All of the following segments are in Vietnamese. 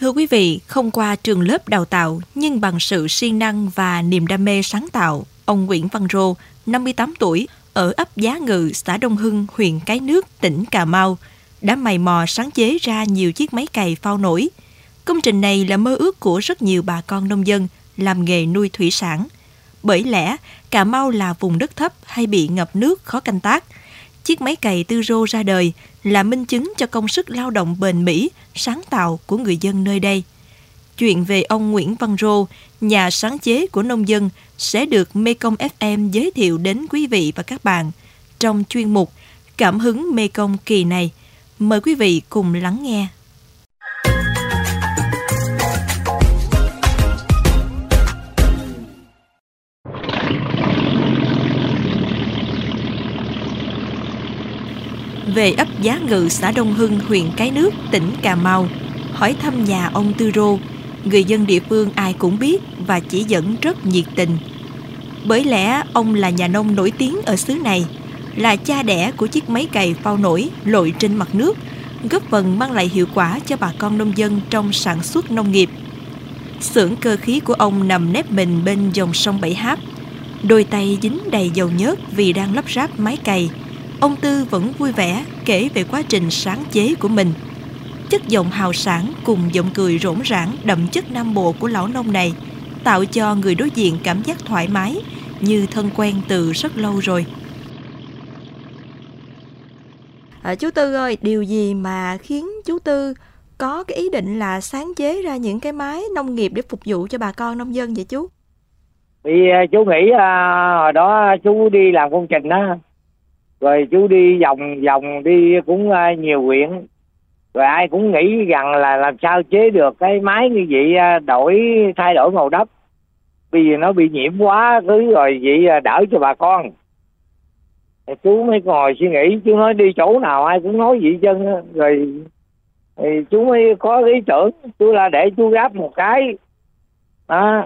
Thưa quý vị, không qua trường lớp đào tạo, nhưng bằng sự siêng năng và niềm đam mê sáng tạo, ông Nguyễn Văn Rô, 58 tuổi, ở ấp Giá Ngự, xã Đông Hưng, huyện Cái Nước, tỉnh Cà Mau, đã mày mò sáng chế ra nhiều chiếc máy cày phao nổi. Công trình này là mơ ước của rất nhiều bà con nông dân làm nghề nuôi thủy sản. Bởi lẽ, Cà Mau là vùng đất thấp hay bị ngập nước khó canh tác. Chiếc máy cày tư rô ra đời là minh chứng cho công sức lao động bền bỉ, sáng tạo của người dân nơi đây. Chuyện về ông Nguyễn Văn Rô, nhà sáng chế của nông dân sẽ được Mekong FM giới thiệu đến quý vị và các bạn trong chuyên mục Cảm hứng Mekong kỳ này. Mời quý vị cùng lắng nghe. Về ấp Giá Ngự, xã Đông Hưng, huyện Cái Nước, tỉnh Cà Mau, hỏi thăm nhà ông Tư Rô, người dân địa phương ai cũng biết và chỉ dẫn rất nhiệt tình. Bởi lẽ ông là nhà nông nổi tiếng ở xứ này, là cha đẻ của chiếc máy cày phao nổi lội trên mặt nước, góp phần mang lại hiệu quả cho bà con nông dân trong sản xuất nông nghiệp. Xưởng cơ khí của ông nằm nép mình bên dòng sông Bảy Háp. Đôi tay dính đầy dầu nhớt vì đang lắp ráp máy cày. Ông Tư vẫn vui vẻ kể về quá trình sáng chế của mình – chất giọng hào sản cùng giọng cười rỗn rãng đậm chất nam bộ của lão nông này tạo cho người đối diện cảm giác thoải mái như thân quen từ rất lâu rồi. À, chú Tư ơi, điều gì mà khiến chú Tư có cái ý định là sáng chế ra những cái máy nông nghiệp để phục vụ cho bà con nông dân vậy chú? Vì à, chú nghĩ à, hồi đó chú đi làm công trình á, rồi chú đi vòng vòng đi cũng ờ, nhiều huyện. Rồi ai cũng nghĩ rằng là làm sao chế được cái máy như vậy ờ, đổi thay đổi màu đất. Vì nó bị nhiễm quá cứ rồi vậy ờ, đỡ cho bà con. Thì chú mới ngồi suy nghĩ chú nói đi chỗ nào ai cũng nói vậy chân rồi thì chú mới có ý tưởng chú là để chú gáp một cái. Đó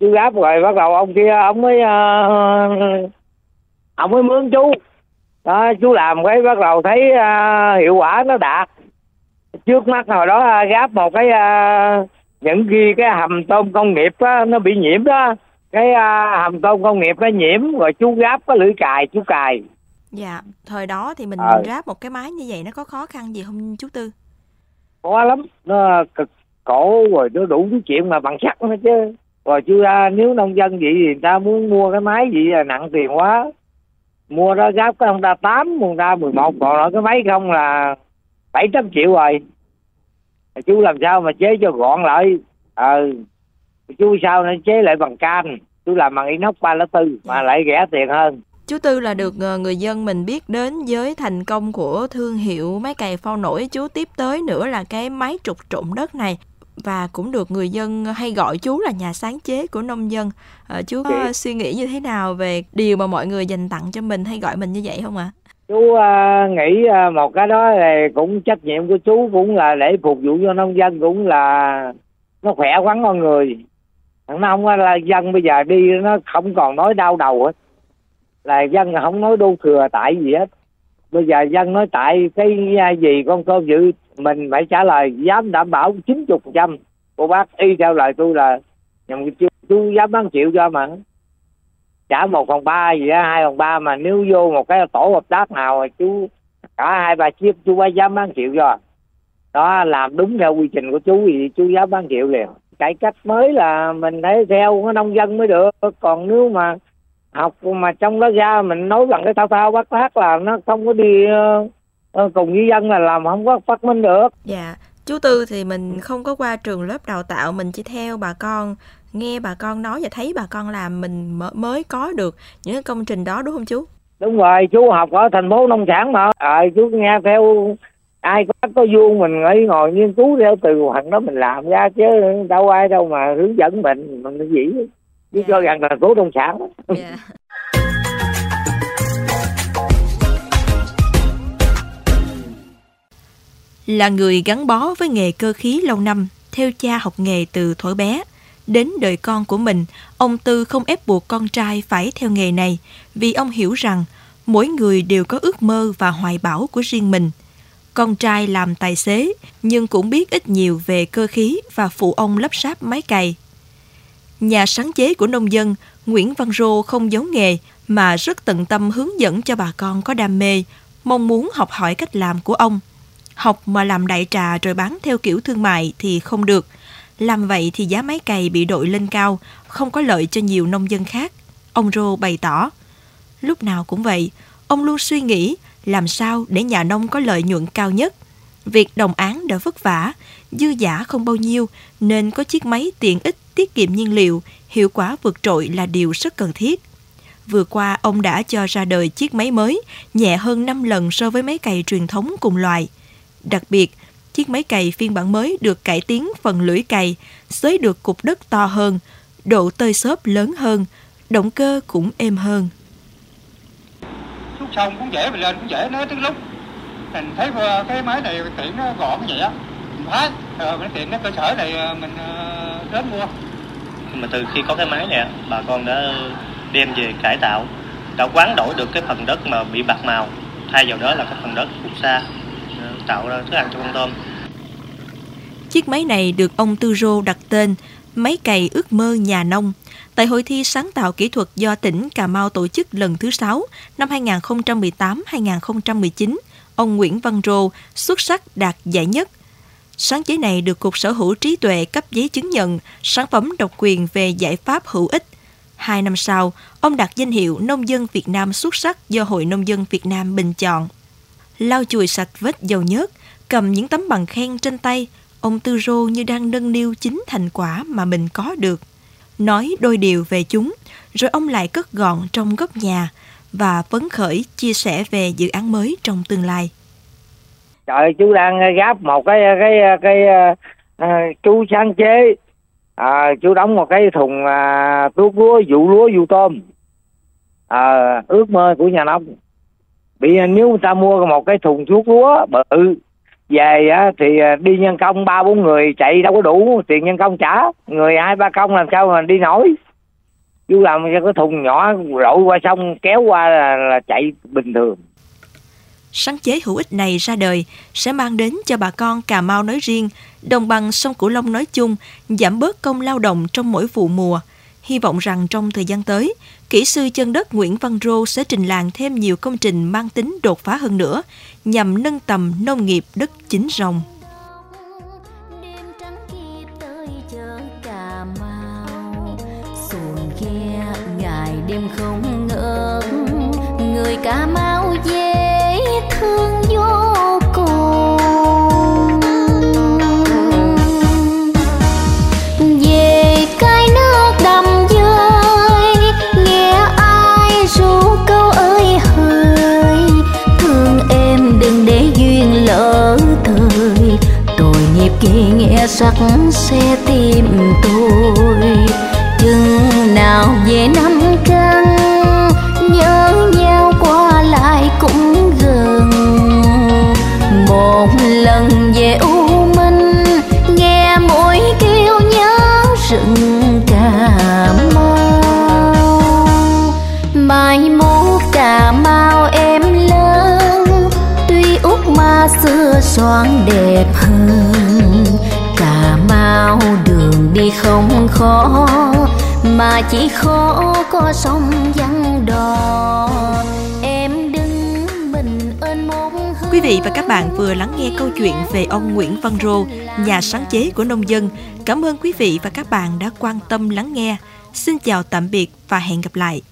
chú gáp rồi bắt đầu ông kia ông mới uh, ông mới mướn chú đó chú làm cái bắt đầu thấy uh, hiệu quả nó đạt. Trước mắt hồi đó à, gáp một cái uh, những ghi cái hầm tôm công nghiệp á, nó bị nhiễm đó. Cái uh, hầm tôm công nghiệp nó nhiễm rồi chú gáp cái lưỡi cài chú cài. Dạ thời đó thì mình à. ráp một cái máy như vậy nó có khó khăn gì không chú tư? Khó lắm. Nó cực cổ rồi nó đủ cái chuyện mà bằng sắt nữa chứ. Rồi chú ra nếu nông dân vậy thì người ta muốn mua cái máy gì là nặng tiền quá mua đó gáp cái Honda ta tám, ông ta mười một, còn cái máy không là bảy trăm triệu rồi. Chú làm sao mà chế cho gọn lại? Ờ chú sao nó chế lại bằng can chú làm bằng inox ba lá tư mà lại rẻ tiền hơn. Chú tư là được ờ, người dân mình biết đến với thành công của thương hiệu máy cày phao nổi. Chú tiếp tới nữa là cái máy trục trộn đất này và cũng được người dân hay gọi chú là nhà sáng chế của nông dân. À, chú có suy nghĩ như thế nào về điều mà mọi người dành tặng cho mình hay gọi mình như vậy không ạ? À? chú uh, nghĩ uh, một cái đó là cũng trách nhiệm của chú cũng là để phục vụ cho nông dân cũng là nó khỏe khoắn con người. Thằng nông là dân bây giờ đi nó không còn nói đau đầu hết. Là dân không nói đô thừa tại gì hết bây giờ dân nói tại cái à, gì con tôm dự mình phải trả lời dám đảm bảo chín chục phần trăm. Cô bác y theo lời tôi là nhầm chú, chú dám bán chịu cho mà. Trả một phần ba gì đó hai phần ba mà nếu vô một cái tổ hợp tác nào chú cả hai ba chiếc chú phải dám bán chịu cho. Đó làm đúng theo quy trình của chú thì chú dám bán chịu liền. Cải cách mới là mình thấy theo cái nông dân mới được. Còn nếu mà học mà trong đó ra mình nói bằng cái thao thao bác bác là nó không có đi uh, cùng với dân là làm không có phát minh được dạ chú tư thì mình không có qua trường lớp đào tạo mình chỉ theo bà con nghe bà con nói và thấy bà con làm mình mới có được những công trình đó đúng không chú? Đúng rồi, chú học ở thành phố nông sản mà. À, chú nghe theo ai có có vuông mình ngồi ngồi nghiên cứu theo từ hoặc đó mình làm ra chứ đâu ai đâu mà hướng dẫn mình mình gì chứ yeah. cho rằng là phố nông sản. Yeah. Dạ. là người gắn bó với nghề cơ khí lâu năm, theo cha học nghề từ thuở bé. Đến đời con của mình, ông Tư không ép buộc con trai phải theo nghề này vì ông hiểu rằng mỗi người đều có ước mơ và hoài bão của riêng mình. Con trai làm tài xế, nhưng cũng biết ít nhiều về cơ khí và phụ ông lắp ráp máy cày. Nhà sáng chế của nông dân, Nguyễn Văn Rô không giấu nghề mà rất tận tâm hướng dẫn cho bà con có đam mê, mong muốn học hỏi cách làm của ông. Học mà làm đại trà rồi bán theo kiểu thương mại thì không được. Làm vậy thì giá máy cày bị đội lên cao, không có lợi cho nhiều nông dân khác. Ông Rô bày tỏ. Lúc nào cũng vậy, ông luôn suy nghĩ làm sao để nhà nông có lợi nhuận cao nhất. Việc đồng án đã vất vả, dư giả không bao nhiêu nên có chiếc máy tiện ích tiết kiệm nhiên liệu, hiệu quả vượt trội là điều rất cần thiết. Vừa qua, ông đã cho ra đời chiếc máy mới, nhẹ hơn 5 lần so với máy cày truyền thống cùng loại. Đặc biệt, chiếc máy cày phiên bản mới được cải tiến phần lưỡi cày, xới được cục đất to hơn, độ tơi xốp lớn hơn, động cơ cũng êm hơn. Xuống xong cũng dễ, mình lên cũng dễ, nói tới lúc mình thấy cái máy này tiện nó gọn vậy á, mình thấy, rồi ờ, mình tiện cái cơ sở này ờ, mình ờ, đến mua. Nhưng mà từ khi có cái máy này, bà con đã đem về cải tạo, đã quán đổi được cái phần đất mà bị bạc màu, thay vào đó là cái phần đất phù sa, ờ, tạo ra thức ăn cho con tôm. Chiếc máy này được ông Tư Rô đặt tên Máy cày ước mơ nhà nông tại hội thi sáng tạo kỹ thuật do tỉnh Cà Mau tổ chức lần thứ 6 năm 2018-2019, ông Nguyễn Văn Rô xuất sắc đạt giải nhất. Sáng chế này được Cục Sở hữu trí tuệ cấp giấy chứng nhận sản phẩm độc quyền về giải pháp hữu ích. Hai năm sau, ông đạt danh hiệu Nông dân Việt Nam xuất sắc do Hội Nông dân Việt Nam bình chọn. Lau chùi sạch vết dầu nhớt, cầm những tấm bằng khen trên tay, ông Tư Rô như đang nâng niu chính thành quả mà mình có được. Nói đôi điều về chúng, rồi ông lại cất gọn trong góc nhà và phấn khởi chia sẻ về dự án mới trong tương lai. Trời chú đang gáp một cái cái cái, cái uh, chú sáng chế. À, chú đóng một cái thùng ờ, à, tuốt lúa vụ lúa vụ tôm. À, ước mơ của nhà nông. Bị nếu người ta mua một cái thùng thuốc lúa bự về á, thì đi nhân công ba bốn người chạy đâu có đủ tiền nhân công trả. Người hai ba công làm sao mà đi nổi. Chú làm cho cái thùng nhỏ rội qua sông kéo qua là, là chạy bình thường sáng chế hữu ích này ra đời sẽ mang đến cho bà con Cà Mau nói riêng, đồng bằng sông Cửu Long nói chung, giảm bớt công lao động trong mỗi vụ mùa. Hy vọng rằng trong thời gian tới, kỹ sư chân đất Nguyễn Văn Rô sẽ trình làng thêm nhiều công trình mang tính đột phá hơn nữa, nhằm nâng tầm nông nghiệp đất chính rồng. đêm không chắc sẽ tìm tim tôi. Chừng nào về năm căn nhớ nhau qua lại cũng gần. Một lần về u minh, nghe mỗi kêu nhớ rừng cà mau. Mai mốt cà mau em lớn, tuy út ma xưa xoan đẹp hơn bao đường đi không khó mà chỉ khó có sông vắng đò em đứng mình ơn một Quý vị và các bạn vừa lắng nghe câu chuyện về ông Nguyễn Văn Rô, nhà sáng chế của nông dân. Cảm ơn quý vị và các bạn đã quan tâm lắng nghe. Xin chào tạm biệt và hẹn gặp lại.